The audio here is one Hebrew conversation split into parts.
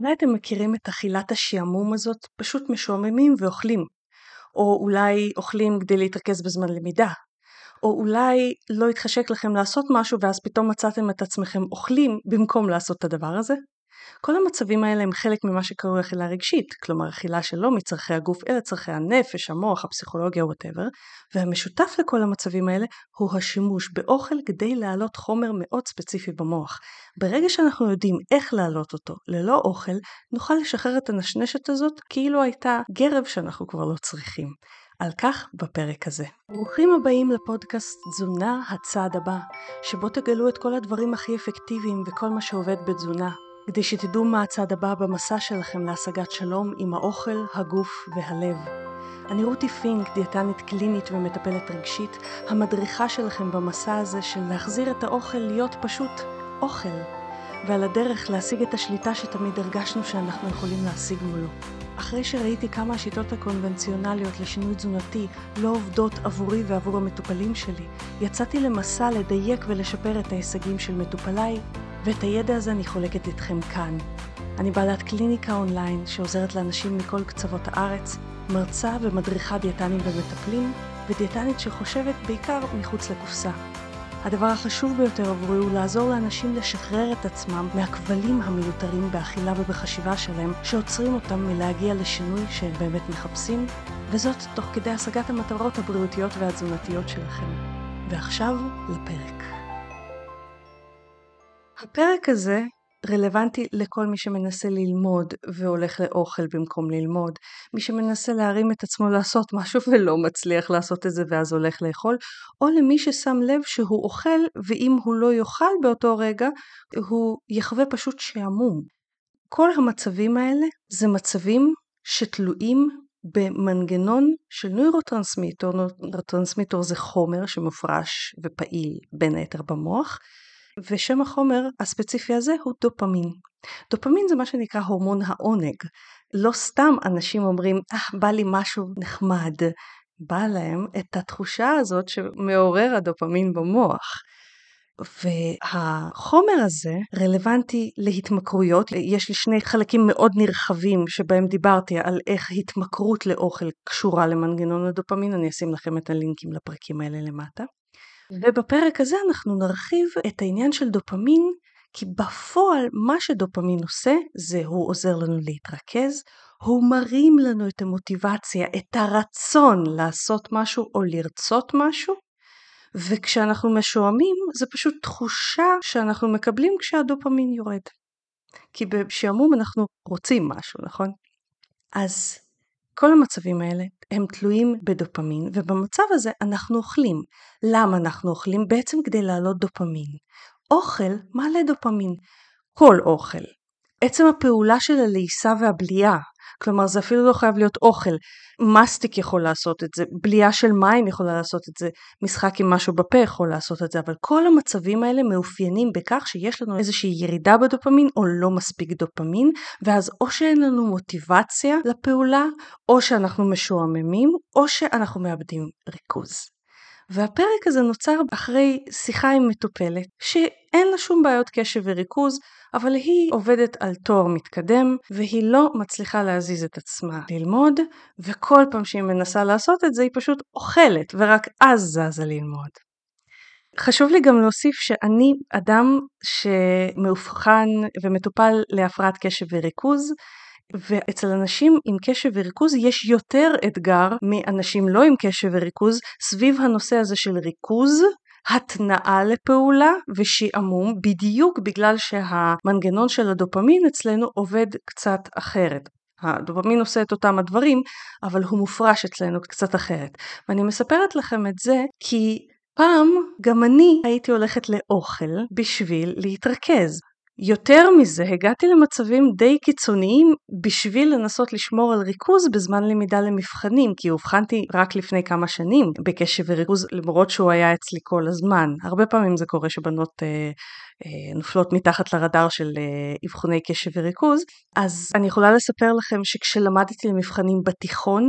אולי אתם מכירים את אכילת השעמום הזאת, פשוט משועממים ואוכלים. או אולי אוכלים כדי להתרכז בזמן למידה. או אולי לא התחשק לכם לעשות משהו ואז פתאום מצאתם את עצמכם אוכלים במקום לעשות את הדבר הזה. כל המצבים האלה הם חלק ממה שקרוי אכילה רגשית, כלומר אכילה שלא מצרכי הגוף אלא צרכי הנפש, המוח, הפסיכולוגיה וואטאבר, והמשותף לכל המצבים האלה הוא השימוש באוכל כדי להעלות חומר מאוד ספציפי במוח. ברגע שאנחנו יודעים איך להעלות אותו ללא אוכל, נוכל לשחרר את הנשנשת הזאת כאילו הייתה גרב שאנחנו כבר לא צריכים. על כך בפרק הזה. ברוכים הבאים לפודקאסט תזונה הצעד הבא, שבו תגלו את כל הדברים הכי אפקטיביים וכל מה שעובד בתזונה. כדי שתדעו מה הצעד הבא במסע שלכם להשגת שלום עם האוכל, הגוף והלב. אני רותי פינק, דיאטנית קלינית ומטפלת רגשית, המדריכה שלכם במסע הזה של להחזיר את האוכל להיות פשוט אוכל, ועל הדרך להשיג את השליטה שתמיד הרגשנו שאנחנו יכולים להשיג מולו. אחרי שראיתי כמה השיטות הקונבנציונליות לשינוי תזונתי לא עובדות עבורי ועבור המטופלים שלי, יצאתי למסע לדייק ולשפר את ההישגים של מטופליי ואת הידע הזה אני חולקת איתכם כאן. אני בעלת קליניקה אונליין שעוזרת לאנשים מכל קצוות הארץ, מרצה ומדריכה דיאטנים ומטפלים, ודיאטנית שחושבת בעיקר מחוץ לקופסה. הדבר החשוב ביותר עבורי הוא לעזור לאנשים לשחרר את עצמם מהכבלים המיותרים באכילה ובחשיבה שלהם, שעוצרים אותם מלהגיע לשינוי שהם באמת מחפשים, וזאת תוך כדי השגת המטרות הבריאותיות והתזונתיות שלכם. ועכשיו לפרק. הפרק הזה רלוונטי לכל מי שמנסה ללמוד והולך לאוכל במקום ללמוד, מי שמנסה להרים את עצמו לעשות משהו ולא מצליח לעשות את זה ואז הולך לאכול, או למי ששם לב שהוא אוכל ואם הוא לא יאכל באותו רגע הוא יחווה פשוט שעמום. כל המצבים האלה זה מצבים שתלויים במנגנון של נוירוטרנסמיטור, נוירוטרנסמיטור זה חומר שמופרש ופעיל בין היתר במוח, ושם החומר הספציפי הזה הוא דופמין. דופמין זה מה שנקרא הורמון העונג. לא סתם אנשים אומרים, אה, בא לי משהו נחמד. בא להם את התחושה הזאת שמעורר הדופמין במוח. והחומר הזה רלוונטי להתמכרויות, יש לי שני חלקים מאוד נרחבים שבהם דיברתי על איך התמכרות לאוכל קשורה למנגנון הדופמין, אני אשים לכם את הלינקים לפרקים האלה למטה. ובפרק הזה אנחנו נרחיב את העניין של דופמין, כי בפועל מה שדופמין עושה זה הוא עוזר לנו להתרכז, הוא מרים לנו את המוטיבציה, את הרצון לעשות משהו או לרצות משהו, וכשאנחנו משועמים זה פשוט תחושה שאנחנו מקבלים כשהדופמין יורד. כי בשעמום אנחנו רוצים משהו, נכון? אז כל המצבים האלה הם תלויים בדופמין, ובמצב הזה אנחנו אוכלים. למה אנחנו אוכלים? בעצם כדי להעלות דופמין. אוכל מעלה דופמין. כל אוכל. עצם הפעולה של הלעיסה והבליעה, כלומר זה אפילו לא חייב להיות אוכל, מסטיק יכול לעשות את זה, בליעה של מים יכולה לעשות את זה, משחק עם משהו בפה יכול לעשות את זה, אבל כל המצבים האלה מאופיינים בכך שיש לנו איזושהי ירידה בדופמין או לא מספיק דופמין, ואז או שאין לנו מוטיבציה לפעולה, או שאנחנו משועממים, או שאנחנו מאבדים ריכוז. והפרק הזה נוצר אחרי שיחה עם מטופלת שאין לה שום בעיות קשב וריכוז, אבל היא עובדת על תואר מתקדם והיא לא מצליחה להזיז את עצמה ללמוד, וכל פעם שהיא מנסה לעשות את זה היא פשוט אוכלת ורק אז זזה ללמוד. חשוב לי גם להוסיף שאני אדם שמאובחן ומטופל להפרעת קשב וריכוז, ואצל אנשים עם קשב וריכוז יש יותר אתגר מאנשים לא עם קשב וריכוז סביב הנושא הזה של ריכוז, התנעה לפעולה ושעמום בדיוק בגלל שהמנגנון של הדופמין אצלנו עובד קצת אחרת. הדופמין עושה את אותם הדברים, אבל הוא מופרש אצלנו קצת אחרת. ואני מספרת לכם את זה כי פעם גם אני הייתי הולכת לאוכל בשביל להתרכז. יותר מזה, הגעתי למצבים די קיצוניים בשביל לנסות לשמור על ריכוז בזמן למידה למבחנים, כי אובחנתי רק לפני כמה שנים בקשב וריכוז, למרות שהוא היה אצלי כל הזמן. הרבה פעמים זה קורה שבנות אה, אה, נופלות מתחת לרדאר של אה, אבחוני קשב וריכוז, אז אני יכולה לספר לכם שכשלמדתי למבחנים בתיכון,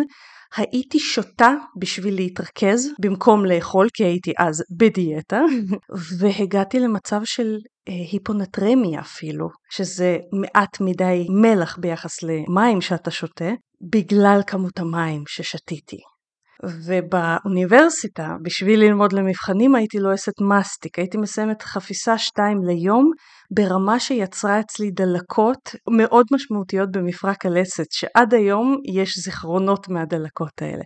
הייתי שותה בשביל להתרכז במקום לאכול כי הייתי אז בדיאטה והגעתי למצב של אה, היפונטרמיה אפילו שזה מעט מדי מלח ביחס למים שאתה שותה בגלל כמות המים ששתיתי. ובאוניברסיטה בשביל ללמוד למבחנים הייתי לועסת מסטיק, הייתי מסיימת חפיסה שתיים ליום ברמה שיצרה אצלי דלקות מאוד משמעותיות במפרק הלסת שעד היום יש זיכרונות מהדלקות האלה.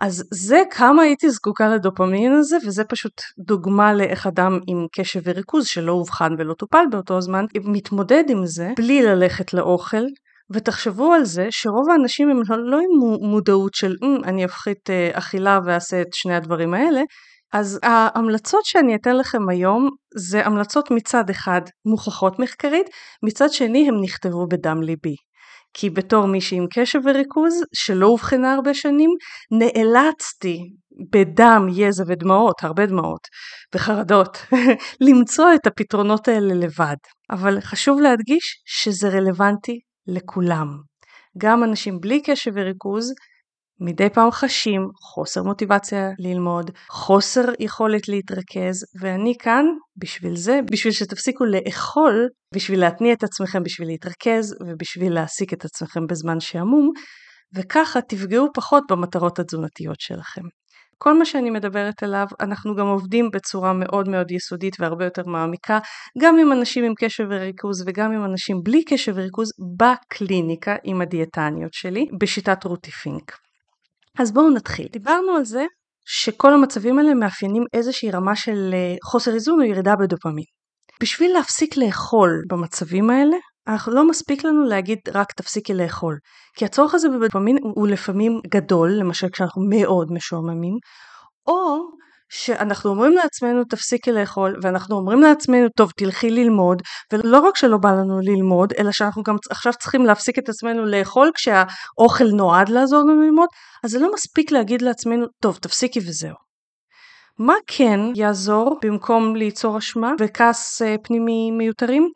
אז זה כמה הייתי זקוקה לדופמין הזה וזה פשוט דוגמה לאיך אדם עם קשב וריכוז שלא אובחן ולא טופל באותו זמן מתמודד עם זה בלי ללכת לאוכל ותחשבו על זה שרוב האנשים הם לא עם מודעות של אמ, אני אפחית אה, אכילה ואעשה את שני הדברים האלה, אז ההמלצות שאני אתן לכם היום זה המלצות מצד אחד מוכחות מחקרית, מצד שני הם נכתבו בדם ליבי. כי בתור מישהי עם קשב וריכוז שלא אובחנה הרבה שנים, נאלצתי בדם, יזע ודמעות, הרבה דמעות וחרדות, למצוא את הפתרונות האלה לבד. אבל חשוב להדגיש שזה רלוונטי לכולם. גם אנשים בלי קשב וריכוז מדי פעם חשים חוסר מוטיבציה ללמוד, חוסר יכולת להתרכז, ואני כאן בשביל זה, בשביל שתפסיקו לאכול, בשביל להתניע את עצמכם, בשביל להתרכז ובשביל להעסיק את עצמכם בזמן שעמום, וככה תפגעו פחות במטרות התזונתיות שלכם. כל מה שאני מדברת עליו, אנחנו גם עובדים בצורה מאוד מאוד יסודית והרבה יותר מעמיקה, גם עם אנשים עם קשב וריכוז וגם עם אנשים בלי קשב וריכוז בקליניקה עם הדיאטניות שלי, בשיטת רותי פינק. אז בואו נתחיל. דיברנו על זה שכל המצבים האלה מאפיינים איזושהי רמה של אה, חוסר איזון או ירידה בדופמין. בשביל להפסיק לאכול במצבים האלה, אנחנו לא מספיק לנו להגיד רק תפסיקי לאכול. כי הצורך הזה בדופמין הוא לפעמים גדול, למשל כשאנחנו מאוד משועממים, או שאנחנו אומרים לעצמנו תפסיקי לאכול, ואנחנו אומרים לעצמנו טוב תלכי ללמוד, ולא רק שלא בא לנו ללמוד, אלא שאנחנו גם עכשיו צריכים להפסיק את עצמנו לאכול כשהאוכל נועד לעזור לנו ללמוד, אז זה לא מספיק להגיד לעצמנו טוב תפסיקי וזהו. מה כן יעזור במקום ליצור אשמה וכעס אה, פנימי מיותרים?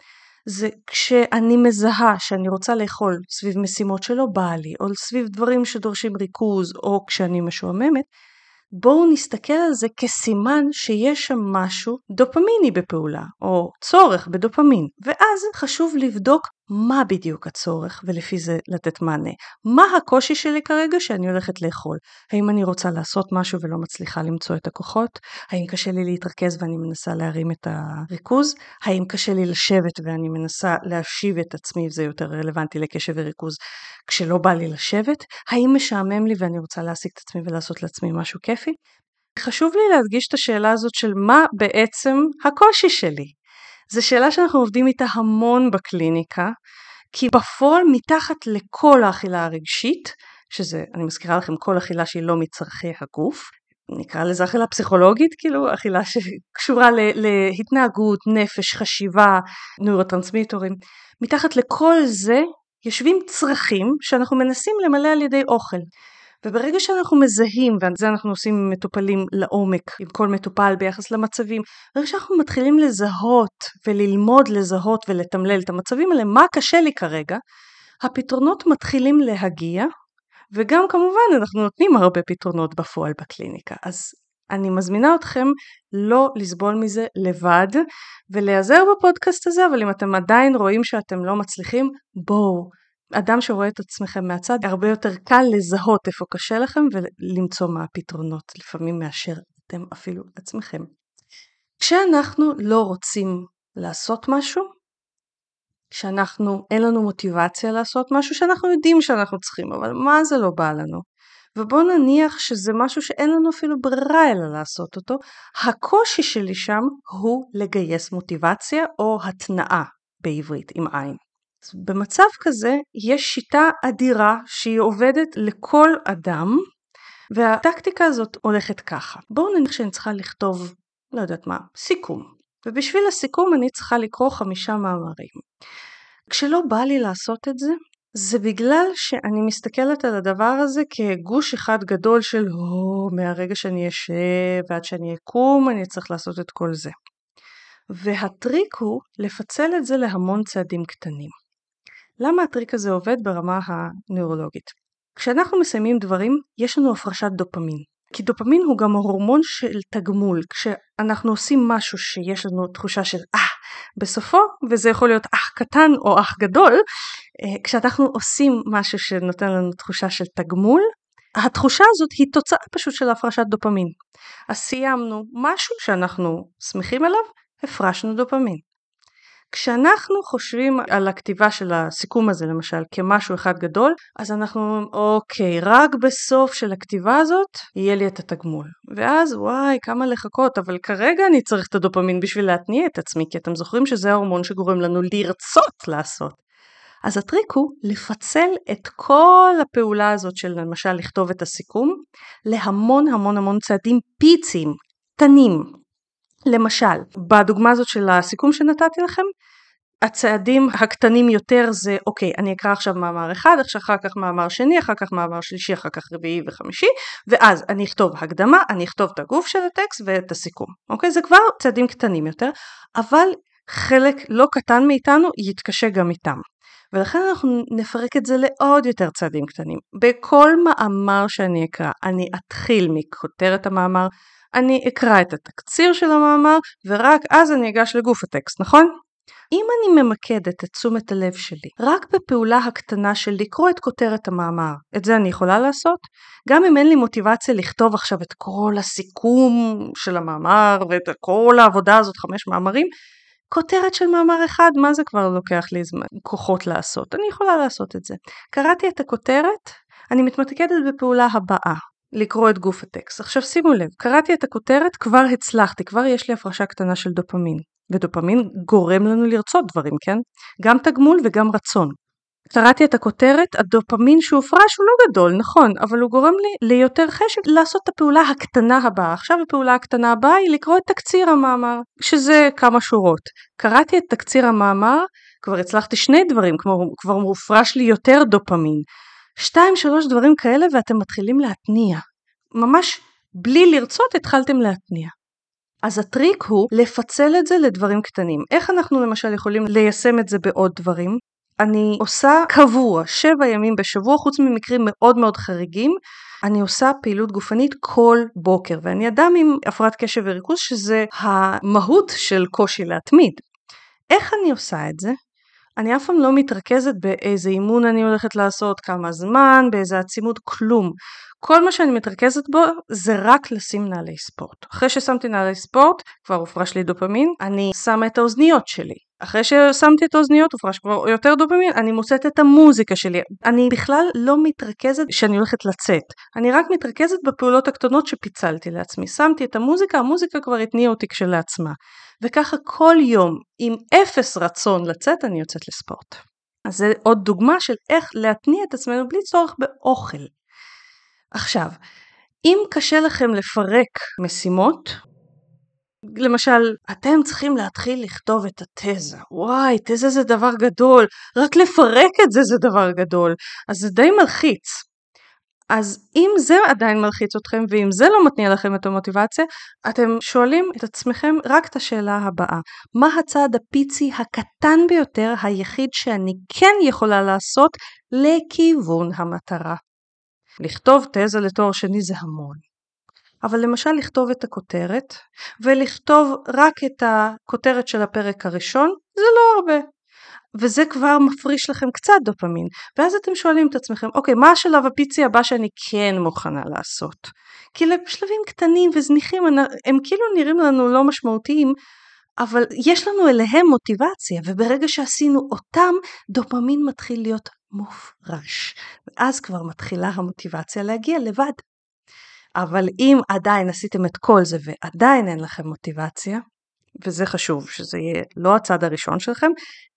זה כשאני מזהה שאני רוצה לאכול סביב משימות שלא בא לי, או סביב דברים שדורשים ריכוז, או כשאני משועממת, בואו נסתכל על זה כסימן שיש שם משהו דופמיני בפעולה, או צורך בדופמין, ואז חשוב לבדוק מה בדיוק הצורך ולפי זה לתת מענה. מה הקושי שלי כרגע שאני הולכת לאכול? האם אני רוצה לעשות משהו ולא מצליחה למצוא את הכוחות? האם קשה לי להתרכז ואני מנסה להרים את הריכוז? האם קשה לי לשבת ואני מנסה להשיב את עצמי, זה יותר רלוונטי לקשב וריכוז, כשלא בא לי לשבת? האם משעמם לי ואני רוצה להעסיק את עצמי ולעשות לעצמי משהו כיפי? חשוב לי להדגיש את השאלה הזאת של מה בעצם הקושי שלי. זו שאלה שאנחנו עובדים איתה המון בקליניקה, כי בפועל מתחת לכל האכילה הרגשית, שזה, אני מזכירה לכם, כל אכילה שהיא לא מצרכי הגוף, נקרא לזה אכילה פסיכולוגית, כאילו אכילה שקשורה להתנהגות, נפש, חשיבה, נוירוטרנסמיטורים, מתחת לכל זה יושבים צרכים שאנחנו מנסים למלא על ידי אוכל. וברגע שאנחנו מזהים, ואת זה אנחנו עושים עם מטופלים לעומק, עם כל מטופל ביחס למצבים, ברגע שאנחנו מתחילים לזהות וללמוד לזהות ולתמלל את המצבים האלה, מה קשה לי כרגע, הפתרונות מתחילים להגיע, וגם כמובן אנחנו נותנים הרבה פתרונות בפועל בקליניקה. אז אני מזמינה אתכם לא לסבול מזה לבד ולהיעזר בפודקאסט הזה, אבל אם אתם עדיין רואים שאתם לא מצליחים, בואו אדם שרואה את עצמכם מהצד, הרבה יותר קל לזהות איפה קשה לכם ולמצוא מה הפתרונות, לפעמים מאשר אתם אפילו עצמכם. כשאנחנו לא רוצים לעשות משהו, כשאנחנו, אין לנו מוטיבציה לעשות משהו שאנחנו יודעים שאנחנו צריכים, אבל מה זה לא בא לנו? ובואו נניח שזה משהו שאין לנו אפילו ברירה אלא לעשות אותו, הקושי שלי שם הוא לגייס מוטיבציה או התנאה בעברית עם עין. במצב כזה יש שיטה אדירה שהיא עובדת לכל אדם והטקטיקה הזאת הולכת ככה. בואו נניח שאני צריכה לכתוב, לא יודעת מה, סיכום. ובשביל הסיכום אני צריכה לקרוא חמישה מאמרים. כשלא בא לי לעשות את זה, זה בגלל שאני מסתכלת על הדבר הזה כגוש אחד גדול של הו, מהרגע שאני אשב ועד שאני אקום אני צריך לעשות את כל זה. והטריק הוא לפצל את זה להמון צעדים קטנים. למה הטריק הזה עובד ברמה הנוירולוגית? כשאנחנו מסיימים דברים, יש לנו הפרשת דופמין. כי דופמין הוא גם הורמון של תגמול. כשאנחנו עושים משהו שיש לנו תחושה של אה, בסופו, וזה יכול להיות אח קטן או אח גדול, אה, כשאנחנו עושים משהו שנותן לנו תחושה של תגמול, התחושה הזאת היא תוצאה פשוט של הפרשת דופמין. אז סיימנו משהו שאנחנו שמחים עליו, הפרשנו דופמין. כשאנחנו חושבים על הכתיבה של הסיכום הזה למשל כמשהו אחד גדול, אז אנחנו אומרים אוקיי, רק בסוף של הכתיבה הזאת יהיה לי את התגמול. ואז וואי, כמה לחכות, אבל כרגע אני צריך את הדופמין בשביל להתניע את עצמי, כי אתם זוכרים שזה ההורמון שגורם לנו לרצות לעשות. אז הטריק הוא לפצל את כל הפעולה הזאת של למשל לכתוב את הסיכום להמון המון המון צעדים פיציים, קטנים. למשל, בדוגמה הזאת של הסיכום שנתתי לכם, הצעדים הקטנים יותר זה אוקיי אני אקרא עכשיו מאמר אחד אחר כך מאמר שני אחר כך מאמר שלישי אחר כך רביעי וחמישי ואז אני אכתוב הקדמה אני אכתוב את הגוף של הטקסט ואת הסיכום אוקיי זה כבר צעדים קטנים יותר אבל חלק לא קטן מאיתנו יתקשה גם איתם ולכן אנחנו נפרק את זה לעוד יותר צעדים קטנים. בכל מאמר שאני אקרא, אני אתחיל מכותרת המאמר, אני אקרא את התקציר של המאמר, ורק אז אני אגש לגוף הטקסט, נכון? אם אני ממקדת את תשומת הלב שלי רק בפעולה הקטנה של לקרוא את כותרת המאמר, את זה אני יכולה לעשות, גם אם אין לי מוטיבציה לכתוב עכשיו את כל הסיכום של המאמר ואת כל העבודה הזאת, חמש מאמרים, כותרת של מאמר אחד, מה זה כבר לוקח לי זמן, כוחות לעשות? אני יכולה לעשות את זה. קראתי את הכותרת, אני מתמקדת בפעולה הבאה, לקרוא את גוף הטקסט. עכשיו שימו לב, קראתי את הכותרת, כבר הצלחתי, כבר יש לי הפרשה קטנה של דופמין. ודופמין גורם לנו לרצות דברים, כן? גם תגמול וגם רצון. קראתי את הכותרת, הדופמין שהופרש הוא לא גדול, נכון, אבל הוא גורם לי ליותר חשק לעשות את הפעולה הקטנה הבאה. עכשיו הפעולה הקטנה הבאה היא לקרוא את תקציר המאמר, שזה כמה שורות. קראתי את תקציר המאמר, כבר הצלחתי שני דברים, כמו, כבר מופרש לי יותר דופמין. שתיים שלוש דברים כאלה ואתם מתחילים להתניע. ממש בלי לרצות התחלתם להתניע. אז הטריק הוא לפצל את זה לדברים קטנים. איך אנחנו למשל יכולים ליישם את זה בעוד דברים? אני עושה קבוע, שבע ימים בשבוע, חוץ ממקרים מאוד מאוד חריגים, אני עושה פעילות גופנית כל בוקר, ואני אדם עם הפרעת קשב וריכוז שזה המהות של קושי להתמיד. איך אני עושה את זה? אני אף פעם לא מתרכזת באיזה אימון אני הולכת לעשות, כמה זמן, באיזה עצימות, כלום. כל מה שאני מתרכזת בו זה רק לשים נעלי ספורט. אחרי ששמתי נעלי ספורט, כבר הופרש לי דופמין, אני שמה את האוזניות שלי. אחרי ששמתי את האוזניות, הופרש כבר יותר דופמין, אני מוצאת את המוזיקה שלי. אני בכלל לא מתרכזת שאני הולכת לצאת. אני רק מתרכזת בפעולות הקטנות שפיצלתי לעצמי. שמתי את המוזיקה, המוזיקה כבר התניעה אותי כשלעצמה. וככה כל יום, עם אפס רצון לצאת, אני יוצאת לספורט. אז זה עוד דוגמה של איך להתניע את עצמנו בלי צורך באוכל. עכשיו, אם קשה לכם לפרק משימות, למשל, אתם צריכים להתחיל לכתוב את התזה. וואי, תזה זה דבר גדול, רק לפרק את זה זה דבר גדול. אז זה די מלחיץ. אז אם זה עדיין מלחיץ אתכם ואם זה לא מתניע לכם את המוטיבציה, אתם שואלים את עצמכם רק את השאלה הבאה: מה הצעד הפיצי הקטן ביותר היחיד שאני כן יכולה לעשות לכיוון המטרה? לכתוב תזה לתואר שני זה המון. אבל למשל לכתוב את הכותרת ולכתוב רק את הכותרת של הפרק הראשון זה לא הרבה. וזה כבר מפריש לכם קצת דופמין. ואז אתם שואלים את עצמכם, אוקיי, מה השלב הפיצי הבא שאני כן מוכנה לעשות? כי לשלבים קטנים וזניחים הם כאילו נראים לנו לא משמעותיים, אבל יש לנו אליהם מוטיבציה, וברגע שעשינו אותם, דופמין מתחיל להיות מופרש. ואז כבר מתחילה המוטיבציה להגיע לבד. אבל אם עדיין עשיתם את כל זה ועדיין אין לכם מוטיבציה, וזה חשוב, שזה יהיה לא הצד הראשון שלכם,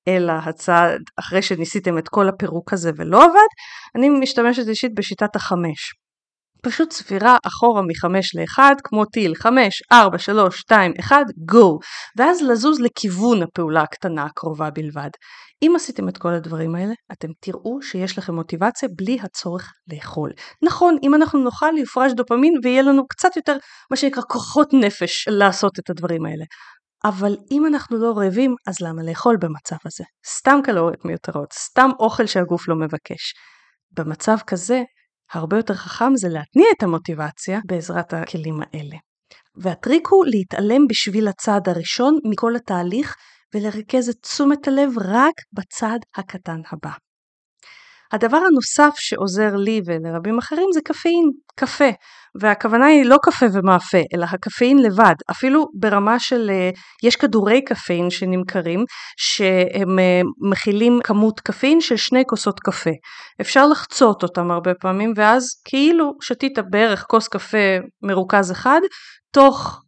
אלא הצד אחרי שניסיתם את כל הפירוק הזה ולא עבד, אני משתמשת אישית בשיטת החמש. פשוט ספירה אחורה מחמש לאחד, כמו טיל, חמש, ארבע, שלוש, שתיים, אחד, גו, ואז לזוז לכיוון הפעולה הקטנה הקרובה בלבד. אם עשיתם את כל הדברים האלה, אתם תראו שיש לכם מוטיבציה בלי הצורך לאכול. נכון, אם אנחנו נאכל יופרש דופמין ויהיה לנו קצת יותר, מה שנקרא, כוחות נפש לעשות את הדברים האלה. אבל אם אנחנו לא רעבים, אז למה לאכול במצב הזה? סתם קלוריות מיותרות, סתם אוכל שהגוף לא מבקש. במצב כזה, הרבה יותר חכם זה להתניע את המוטיבציה בעזרת הכלים האלה. והטריק הוא להתעלם בשביל הצעד הראשון מכל התהליך ולרכז את תשומת הלב רק בצעד הקטן הבא. הדבר הנוסף שעוזר לי ולרבים אחרים זה קפאין, קפה. והכוונה היא לא קפה ומאפה, אלא הקפאין לבד. אפילו ברמה של, אה, יש כדורי קפאין שנמכרים, שהם אה, מכילים כמות קפאין של שני כוסות קפה. אפשר לחצות אותם הרבה פעמים, ואז כאילו שתית בערך כוס קפה מרוכז אחד, תוך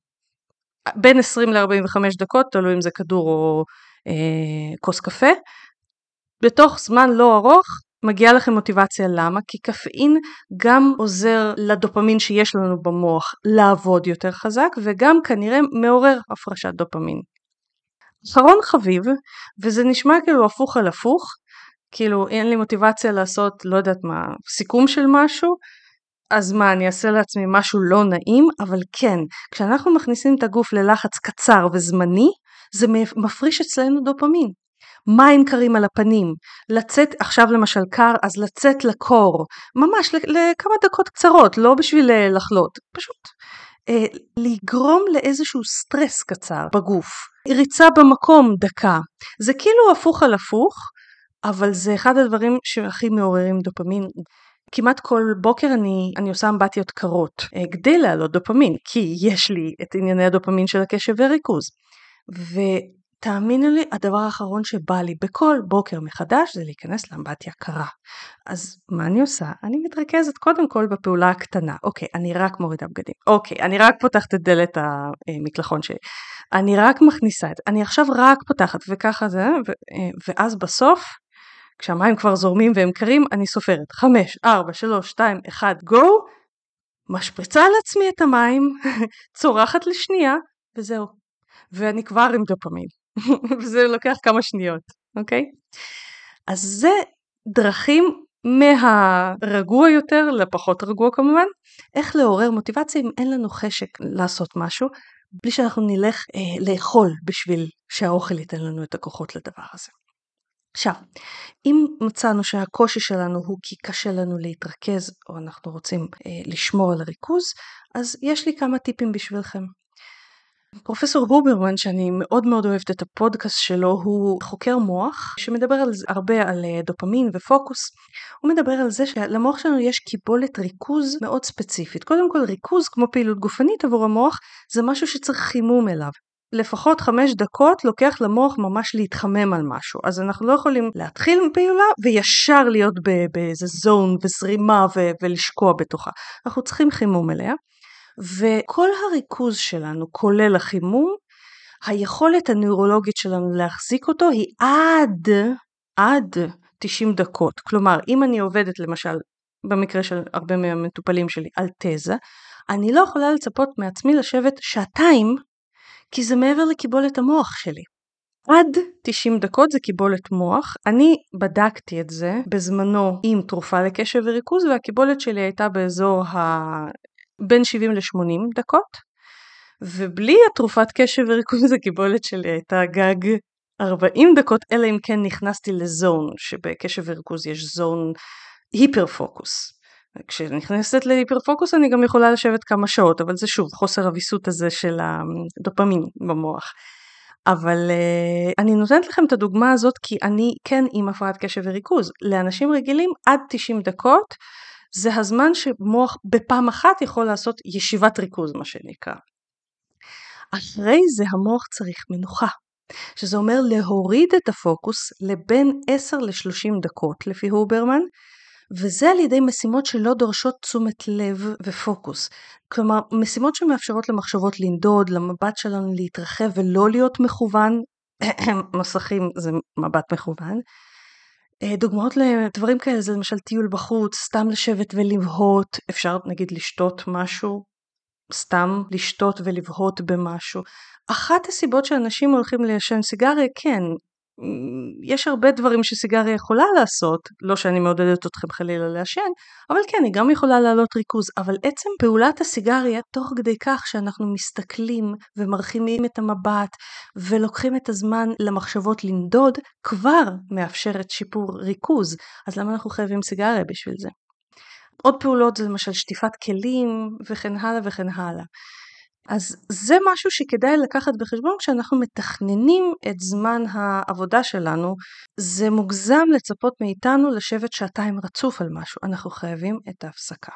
בין 20 ל-45 דקות, תלוי אם זה כדור או אה, כוס קפה. בתוך זמן לא ארוך מגיעה לכם מוטיבציה למה? כי קפאין גם עוזר לדופמין שיש לנו במוח לעבוד יותר חזק וגם כנראה מעורר הפרשת דופמין. אחרון חביב, וזה נשמע כאילו הפוך על הפוך, כאילו אין לי מוטיבציה לעשות לא יודעת מה, סיכום של משהו, אז מה אני אעשה לעצמי משהו לא נעים, אבל כן, כשאנחנו מכניסים את הגוף ללחץ קצר וזמני, זה מפריש אצלנו דופמין. מים קרים על הפנים, לצאת, עכשיו למשל קר, אז לצאת לקור, ממש לכמה דקות קצרות, לא בשביל אה, לחלות, פשוט אה, לגרום לאיזשהו סטרס קצר בגוף, ריצה במקום דקה, זה כאילו הפוך על הפוך, אבל זה אחד הדברים שהכי מעוררים דופמין. כמעט כל בוקר אני, אני עושה אמבטיות קרות אה, כדי להעלות דופמין, כי יש לי את ענייני הדופמין של הקשב וריכוז. תאמינו לי, הדבר האחרון שבא לי בכל בוקר מחדש זה להיכנס לאמבטיה קרה. אז מה אני עושה? אני מתרכזת קודם כל בפעולה הקטנה. אוקיי, אני רק מורידה בגדים. אוקיי, אני רק פותחת את דלת המקלחון שלי. אני רק מכניסה את זה. אני עכשיו רק פותחת וככה זה, ו- ואז בסוף, כשהמים כבר זורמים והם קרים, אני סופרת 5, 4, 3, 2, 1, גו, משפריצה על עצמי את המים, צורחת לשנייה, וזהו. ואני כבר עם דופמין. וזה לוקח כמה שניות, אוקיי? אז זה דרכים מהרגוע יותר לפחות רגוע כמובן, איך לעורר מוטיבציה אם אין לנו חשק לעשות משהו, בלי שאנחנו נלך אה, לאכול בשביל שהאוכל ייתן לנו את הכוחות לדבר הזה. עכשיו, אם מצאנו שהקושי שלנו הוא כי קשה לנו להתרכז או אנחנו רוצים אה, לשמור על הריכוז, אז יש לי כמה טיפים בשבילכם. פרופסור הוברמן שאני מאוד מאוד אוהבת את הפודקאסט שלו הוא חוקר מוח שמדבר על זה, הרבה על אה, דופמין ופוקוס. הוא מדבר על זה שלמוח שלנו יש קיבולת ריכוז מאוד ספציפית. קודם כל ריכוז כמו פעילות גופנית עבור המוח זה משהו שצריך חימום אליו. לפחות חמש דקות לוקח למוח ממש להתחמם על משהו אז אנחנו לא יכולים להתחיל עם פעולה וישר להיות באיזה זון וזרימה ולשקוע בתוכה אנחנו צריכים חימום אליה וכל הריכוז שלנו, כולל החימום, היכולת הנוירולוגית שלנו להחזיק אותו היא עד, עד 90 דקות. כלומר, אם אני עובדת למשל, במקרה של הרבה מהמטופלים שלי, על תזה, אני לא יכולה לצפות מעצמי לשבת שעתיים, כי זה מעבר לקיבולת המוח שלי. עד 90 דקות זה קיבולת מוח. אני בדקתי את זה בזמנו עם תרופה לקשב וריכוז והקיבולת שלי הייתה באזור בין 70 ל-80 דקות, ובלי התרופת קשב וריכוז הקיבולת שלי הייתה גג 40 דקות, אלא אם כן נכנסתי לזון, שבקשב וריכוז יש זון היפר פוקוס. כשנכנסת להיפר פוקוס אני גם יכולה לשבת כמה שעות, אבל זה שוב חוסר הוויסות הזה של הדופמין במוח. אבל uh, אני נותנת לכם את הדוגמה הזאת כי אני כן עם הפרעת קשב וריכוז. לאנשים רגילים עד 90 דקות זה הזמן שמוח בפעם אחת יכול לעשות ישיבת ריכוז מה שנקרא. אחרי זה המוח צריך מנוחה, שזה אומר להוריד את הפוקוס לבין 10 ל-30 דקות לפי הוברמן, וזה על ידי משימות שלא דורשות תשומת לב ופוקוס. כלומר, משימות שמאפשרות למחשבות לנדוד, למבט שלנו להתרחב ולא להיות מכוון, מסכים זה מבט מכוון, דוגמאות לדברים כאלה זה למשל טיול בחוץ, סתם לשבת ולבהות, אפשר נגיד לשתות משהו, סתם לשתות ולבהות במשהו. אחת הסיבות שאנשים הולכים לעשן סיגריה, כן, יש הרבה דברים שסיגריה יכולה לעשות, לא שאני מעודדת אתכם חלילה לעשן, אבל כן, היא גם יכולה להעלות ריכוז, אבל עצם פעולת הסיגריה, תוך כדי כך שאנחנו מסתכלים ומרחימים את המבט ולוקחים את הזמן למחשבות לנדוד, כבר מאפשרת שיפור ריכוז, אז למה אנחנו חייבים סיגריה בשביל זה? עוד פעולות זה למשל שטיפת כלים וכן הלאה וכן הלאה. אז זה משהו שכדאי לקחת בחשבון כשאנחנו מתכננים את זמן העבודה שלנו. זה מוגזם לצפות מאיתנו לשבת שעתיים רצוף על משהו, אנחנו חייבים את ההפסקה.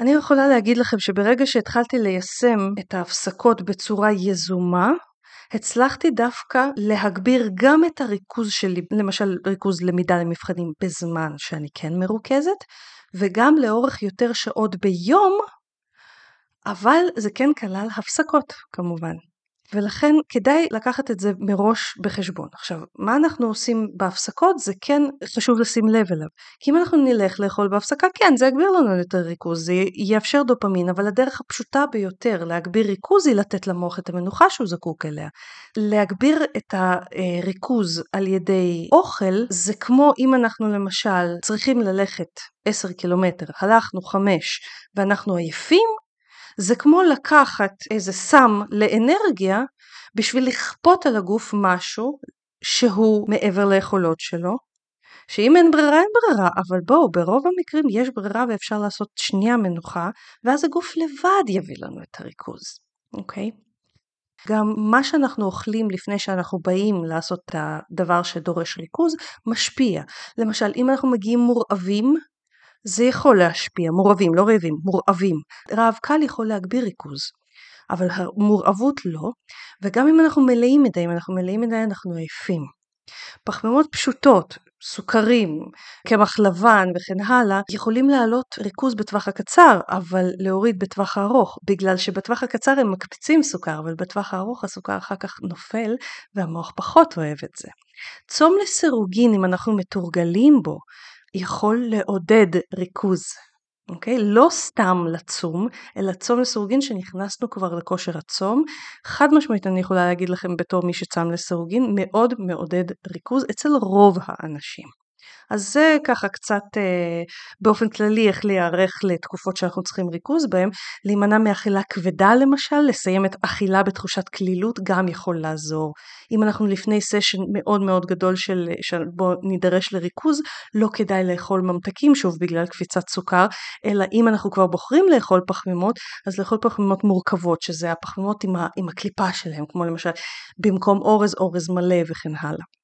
אני יכולה להגיד לכם שברגע שהתחלתי ליישם את ההפסקות בצורה יזומה, הצלחתי דווקא להגביר גם את הריכוז שלי, למשל ריכוז למידה למבחנים בזמן שאני כן מרוכזת, וגם לאורך יותר שעות ביום אבל זה כן כלל הפסקות כמובן. ולכן כדאי לקחת את זה מראש בחשבון. עכשיו, מה אנחנו עושים בהפסקות זה כן חשוב לשים לב אליו. כי אם אנחנו נלך לאכול בהפסקה, כן, זה יגביר לנו יותר ריכוז, זה יאפשר דופמין, אבל הדרך הפשוטה ביותר להגביר ריכוז היא לתת למוח את המנוחה שהוא זקוק אליה. להגביר את הריכוז על ידי אוכל, זה כמו אם אנחנו למשל צריכים ללכת 10 קילומטר, הלכנו 5 ואנחנו עייפים, זה כמו לקחת איזה סם לאנרגיה בשביל לכפות על הגוף משהו שהוא מעבר ליכולות שלו, שאם אין ברירה אין ברירה, אבל בואו ברוב המקרים יש ברירה ואפשר לעשות שנייה מנוחה ואז הגוף לבד יביא לנו את הריכוז, אוקיי? גם מה שאנחנו אוכלים לפני שאנחנו באים לעשות את הדבר שדורש ריכוז משפיע. למשל אם אנחנו מגיעים מורעבים זה יכול להשפיע, מורעבים, לא רעבים, מורעבים. רעב קל יכול להגביר ריכוז, אבל מורעבות לא, וגם אם אנחנו מלאים מדי, אם אנחנו מלאים מדי אנחנו עייפים. פחמימות פשוטות, סוכרים, קמח לבן וכן הלאה, יכולים להעלות ריכוז בטווח הקצר, אבל להוריד בטווח הארוך, בגלל שבטווח הקצר הם מקפיצים סוכר, אבל בטווח הארוך הסוכר אחר כך נופל והמוח פחות אוהב את זה. צום לסירוגין, אם אנחנו מתורגלים בו, יכול לעודד ריכוז. אוקיי? לא סתם לצום, אלא צום לסירוגין שנכנסנו כבר לכושר הצום. חד משמעית אני יכולה להגיד לכם בתור מי שצם לסירוגין, מאוד מעודד ריכוז אצל רוב האנשים. אז זה ככה קצת אה, באופן כללי איך להיערך לתקופות שאנחנו צריכים ריכוז בהם. להימנע מאכילה כבדה למשל, לסיים את אכילה בתחושת כלילות גם יכול לעזור. אם אנחנו לפני סשן מאוד מאוד גדול של, שבו נידרש לריכוז, לא כדאי לאכול ממתקים שוב בגלל קפיצת סוכר, אלא אם אנחנו כבר בוחרים לאכול פחמימות, אז לאכול פחמימות מורכבות, שזה הפחמימות עם, ה, עם הקליפה שלהם, כמו למשל במקום אורז, אורז מלא וכן הלאה.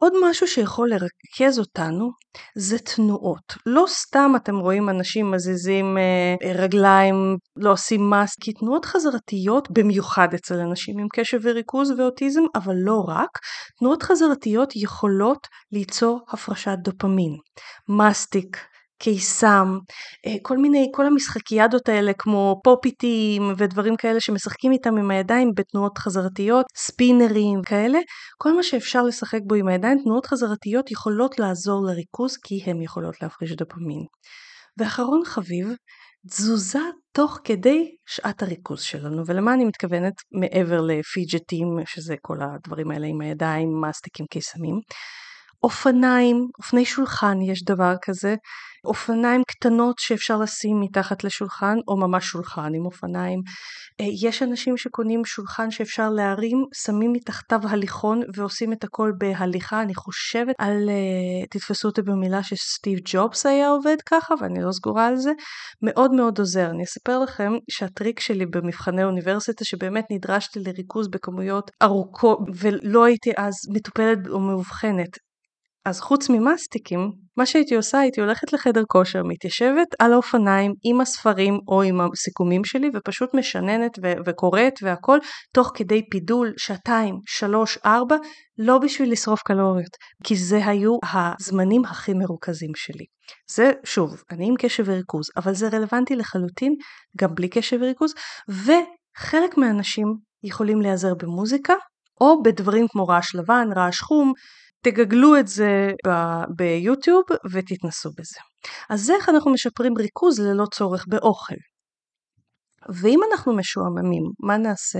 עוד משהו שיכול לרכז אותנו זה תנועות. לא סתם אתם רואים אנשים מזיזים אה, רגליים, לא עושים מס, כי תנועות חזרתיות, במיוחד אצל אנשים עם קשב וריכוז ואוטיזם, אבל לא רק, תנועות חזרתיות יכולות ליצור הפרשת דופמין. מסטיק, קיסם, אה, כל מיני, כל המשחקיאדות האלה כמו פופיטים ודברים כאלה שמשחקים איתם עם הידיים בתנועות חזרתיות, ספינרים כאלה, כל מה שאפשר לשחק בו עם הידיים, תנועות חזרתיות יכולות לעזור לריכוז כי הן יכולות להפריש דופמין. ואחרון חביב, תזוזה תוך כדי שעת הריכוז שלנו, ולמה אני מתכוונת מעבר לפיג'טים, שזה כל הדברים האלה עם הידיים, מסטיקים, קיסמים. אופניים, אופני שולחן יש דבר כזה, אופניים קטנות שאפשר לשים מתחת לשולחן או ממש שולחן עם אופניים. אה, יש אנשים שקונים שולחן שאפשר להרים, שמים מתחתיו הליכון ועושים את הכל בהליכה. אני חושבת על, אה, תתפסו אותי במילה שסטיב ג'ובס היה עובד ככה ואני לא סגורה על זה, מאוד מאוד עוזר. אני אספר לכם שהטריק שלי במבחני אוניברסיטה שבאמת נדרשתי לריכוז בכמויות ארוכות ולא הייתי אז מטופלת או מאובחנת אז חוץ ממסטיקים, מה שהייתי עושה הייתי הולכת לחדר כושר, מתיישבת על האופניים עם הספרים או עם הסיכומים שלי ופשוט משננת ו- וקוראת והכל תוך כדי פידול שעתיים, שלוש, ארבע, לא בשביל לשרוף קלוריות, כי זה היו הזמנים הכי מרוכזים שלי. זה שוב, אני עם קשב וריכוז, אבל זה רלוונטי לחלוטין גם בלי קשב וריכוז, וחלק מהאנשים יכולים להיעזר במוזיקה או בדברים כמו רעש לבן, רעש חום, תגגלו את זה ביוטיוב ותתנסו בזה. אז איך אנחנו משפרים ריכוז ללא צורך באוכל? ואם אנחנו משועממים, מה נעשה?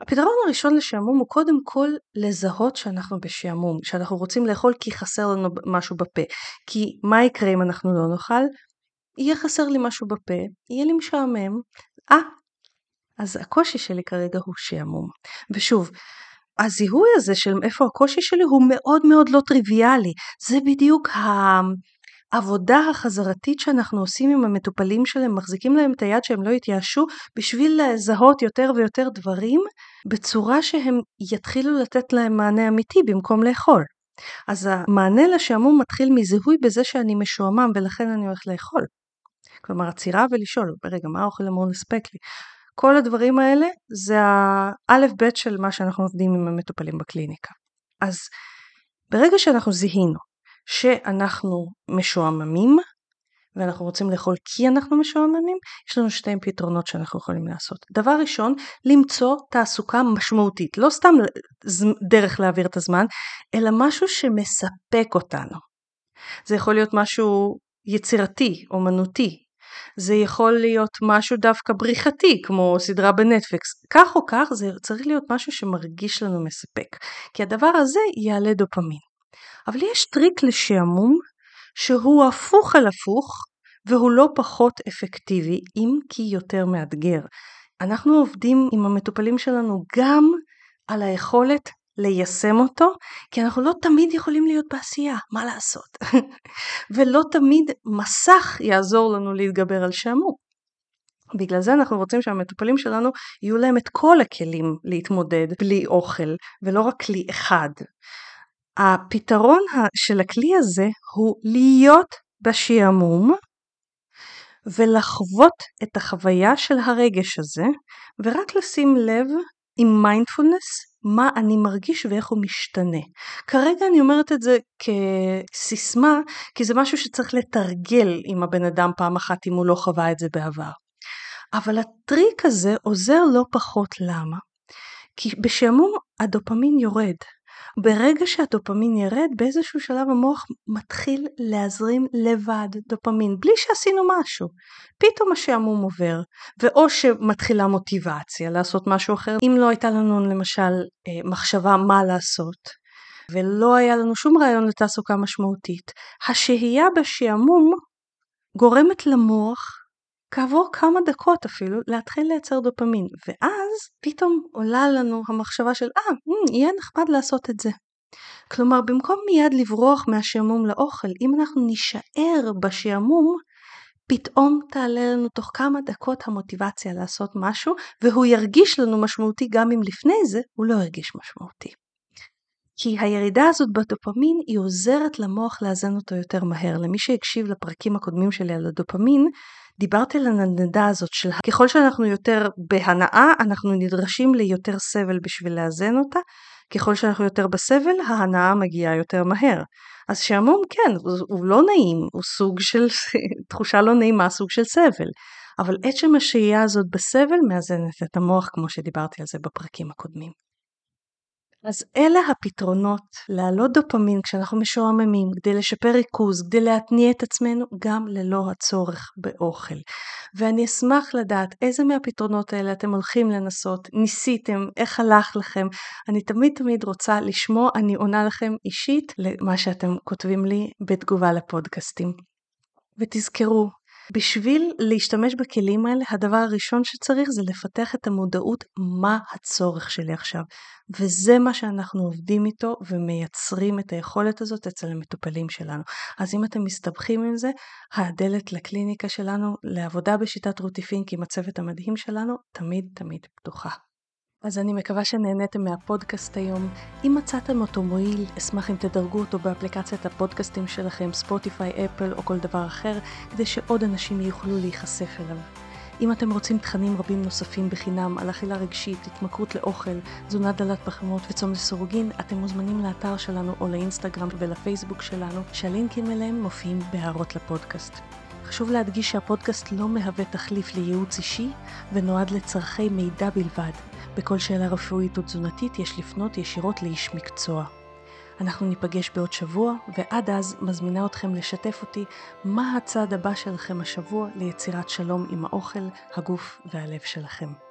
הפתרון הראשון לשעמום הוא קודם כל לזהות שאנחנו בשעמום, שאנחנו רוצים לאכול כי חסר לנו משהו בפה. כי מה יקרה אם אנחנו לא נאכל? יהיה חסר לי משהו בפה, יהיה לי משעמם. אה, אז הקושי שלי כרגע הוא שעמום. ושוב, הזיהוי הזה של איפה הקושי שלי הוא מאוד מאוד לא טריוויאלי. זה בדיוק העבודה החזרתית שאנחנו עושים עם המטופלים שלהם, מחזיקים להם את היד שהם לא יתייאשו, בשביל לזהות יותר ויותר דברים, בצורה שהם יתחילו לתת להם מענה אמיתי במקום לאכול. אז המענה לשעמום מתחיל מזיהוי בזה שאני משועמם ולכן אני הולך לאכול. כלומר עצירה ולשאול, רגע, מה האוכל אמור לספק לי? כל הדברים האלה זה האלף בית של מה שאנחנו עובדים עם המטופלים בקליניקה. אז ברגע שאנחנו זיהינו שאנחנו משועממים ואנחנו רוצים לאכול כי אנחנו משועממים, יש לנו שתי פתרונות שאנחנו יכולים לעשות. דבר ראשון, למצוא תעסוקה משמעותית, לא סתם דרך להעביר את הזמן, אלא משהו שמספק אותנו. זה יכול להיות משהו יצירתי, אומנותי, זה יכול להיות משהו דווקא בריחתי, כמו סדרה בנטפליקס. כך או כך, זה צריך להיות משהו שמרגיש לנו מספק, כי הדבר הזה יעלה דופמין. אבל יש טריק לשעמום שהוא הפוך על הפוך, והוא לא פחות אפקטיבי, אם כי יותר מאתגר. אנחנו עובדים עם המטופלים שלנו גם על היכולת ליישם אותו, כי אנחנו לא תמיד יכולים להיות בעשייה, מה לעשות? ולא תמיד מסך יעזור לנו להתגבר על שעמום. בגלל זה אנחנו רוצים שהמטופלים שלנו יהיו להם את כל הכלים להתמודד בלי אוכל, ולא רק כלי אחד. הפתרון של הכלי הזה הוא להיות בשעמום ולחוות את החוויה של הרגש הזה, ורק לשים לב עם מיינדפולנס מה אני מרגיש ואיך הוא משתנה. כרגע אני אומרת את זה כסיסמה, כי זה משהו שצריך לתרגל עם הבן אדם פעם אחת אם הוא לא חווה את זה בעבר. אבל הטריק הזה עוזר לא פחות למה? כי בשעמום הדופמין יורד. ברגע שהדופמין ירד, באיזשהו שלב המוח מתחיל להזרים לבד דופמין, בלי שעשינו משהו. פתאום השעמום עובר, ואו שמתחילה מוטיבציה לעשות משהו אחר, אם לא הייתה לנו למשל אה, מחשבה מה לעשות, ולא היה לנו שום רעיון לתעסוקה משמעותית, השהייה בשעמום גורמת למוח כעבור כמה דקות אפילו להתחיל לייצר דופמין ואז פתאום עולה לנו המחשבה של אה mm, יהיה נחמד לעשות את זה. כלומר במקום מיד לברוח מהשעמום לאוכל אם אנחנו נישאר בשעמום פתאום תעלה לנו תוך כמה דקות המוטיבציה לעשות משהו והוא ירגיש לנו משמעותי גם אם לפני זה הוא לא הרגיש משמעותי. כי הירידה הזאת בדופמין היא עוזרת למוח לאזן אותו יותר מהר. למי שהקשיב לפרקים הקודמים שלי על הדופמין, דיברתי על הנדנדה הזאת של ככל שאנחנו יותר בהנאה, אנחנו נדרשים ליותר סבל בשביל לאזן אותה, ככל שאנחנו יותר בסבל, ההנאה מגיעה יותר מהר. אז שעמום כן, הוא לא נעים, הוא סוג של תחושה לא נעימה, סוג של סבל. אבל עצם השהייה הזאת בסבל מאזנת את המוח כמו שדיברתי על זה בפרקים הקודמים. אז אלה הפתרונות להעלות דופמין כשאנחנו משועממים, כדי לשפר ריכוז, כדי להתניע את עצמנו גם ללא הצורך באוכל. ואני אשמח לדעת איזה מהפתרונות האלה אתם הולכים לנסות, ניסיתם, איך הלך לכם. אני תמיד תמיד רוצה לשמוע, אני עונה לכם אישית למה שאתם כותבים לי בתגובה לפודקאסטים. ותזכרו, בשביל להשתמש בכלים האלה, הדבר הראשון שצריך זה לפתח את המודעות מה הצורך שלי עכשיו. וזה מה שאנחנו עובדים איתו ומייצרים את היכולת הזאת אצל המטופלים שלנו. אז אם אתם מסתבכים עם זה, הדלת לקליניקה שלנו, לעבודה בשיטת רוטיפינק עם הצוות המדהים שלנו, תמיד תמיד פתוחה. אז אני מקווה שנהניתם מהפודקאסט היום. אם מצאתם אותו מועיל, אשמח אם תדרגו אותו באפליקציית הפודקאסטים שלכם, ספוטיפיי, אפל או כל דבר אחר, כדי שעוד אנשים יוכלו להיחשף אליו. אם אתם רוצים תכנים רבים נוספים בחינם על אכילה רגשית, התמכרות לאוכל, תזונה דלת פחמות וצום לסירוגין, אתם מוזמנים לאתר שלנו או לאינסטגרם ולפייסבוק שלנו, שהלינקים אליהם מופיעים בהערות לפודקאסט. חשוב להדגיש שהפודקאסט לא מהווה תחליף לייעוץ אישי ונועד לצורכי מידע בלבד. בכל שאלה רפואית או תזונתית יש לפנות ישירות לאיש מקצוע. אנחנו ניפגש בעוד שבוע, ועד אז מזמינה אתכם לשתף אותי מה הצעד הבא שלכם השבוע ליצירת שלום עם האוכל, הגוף והלב שלכם.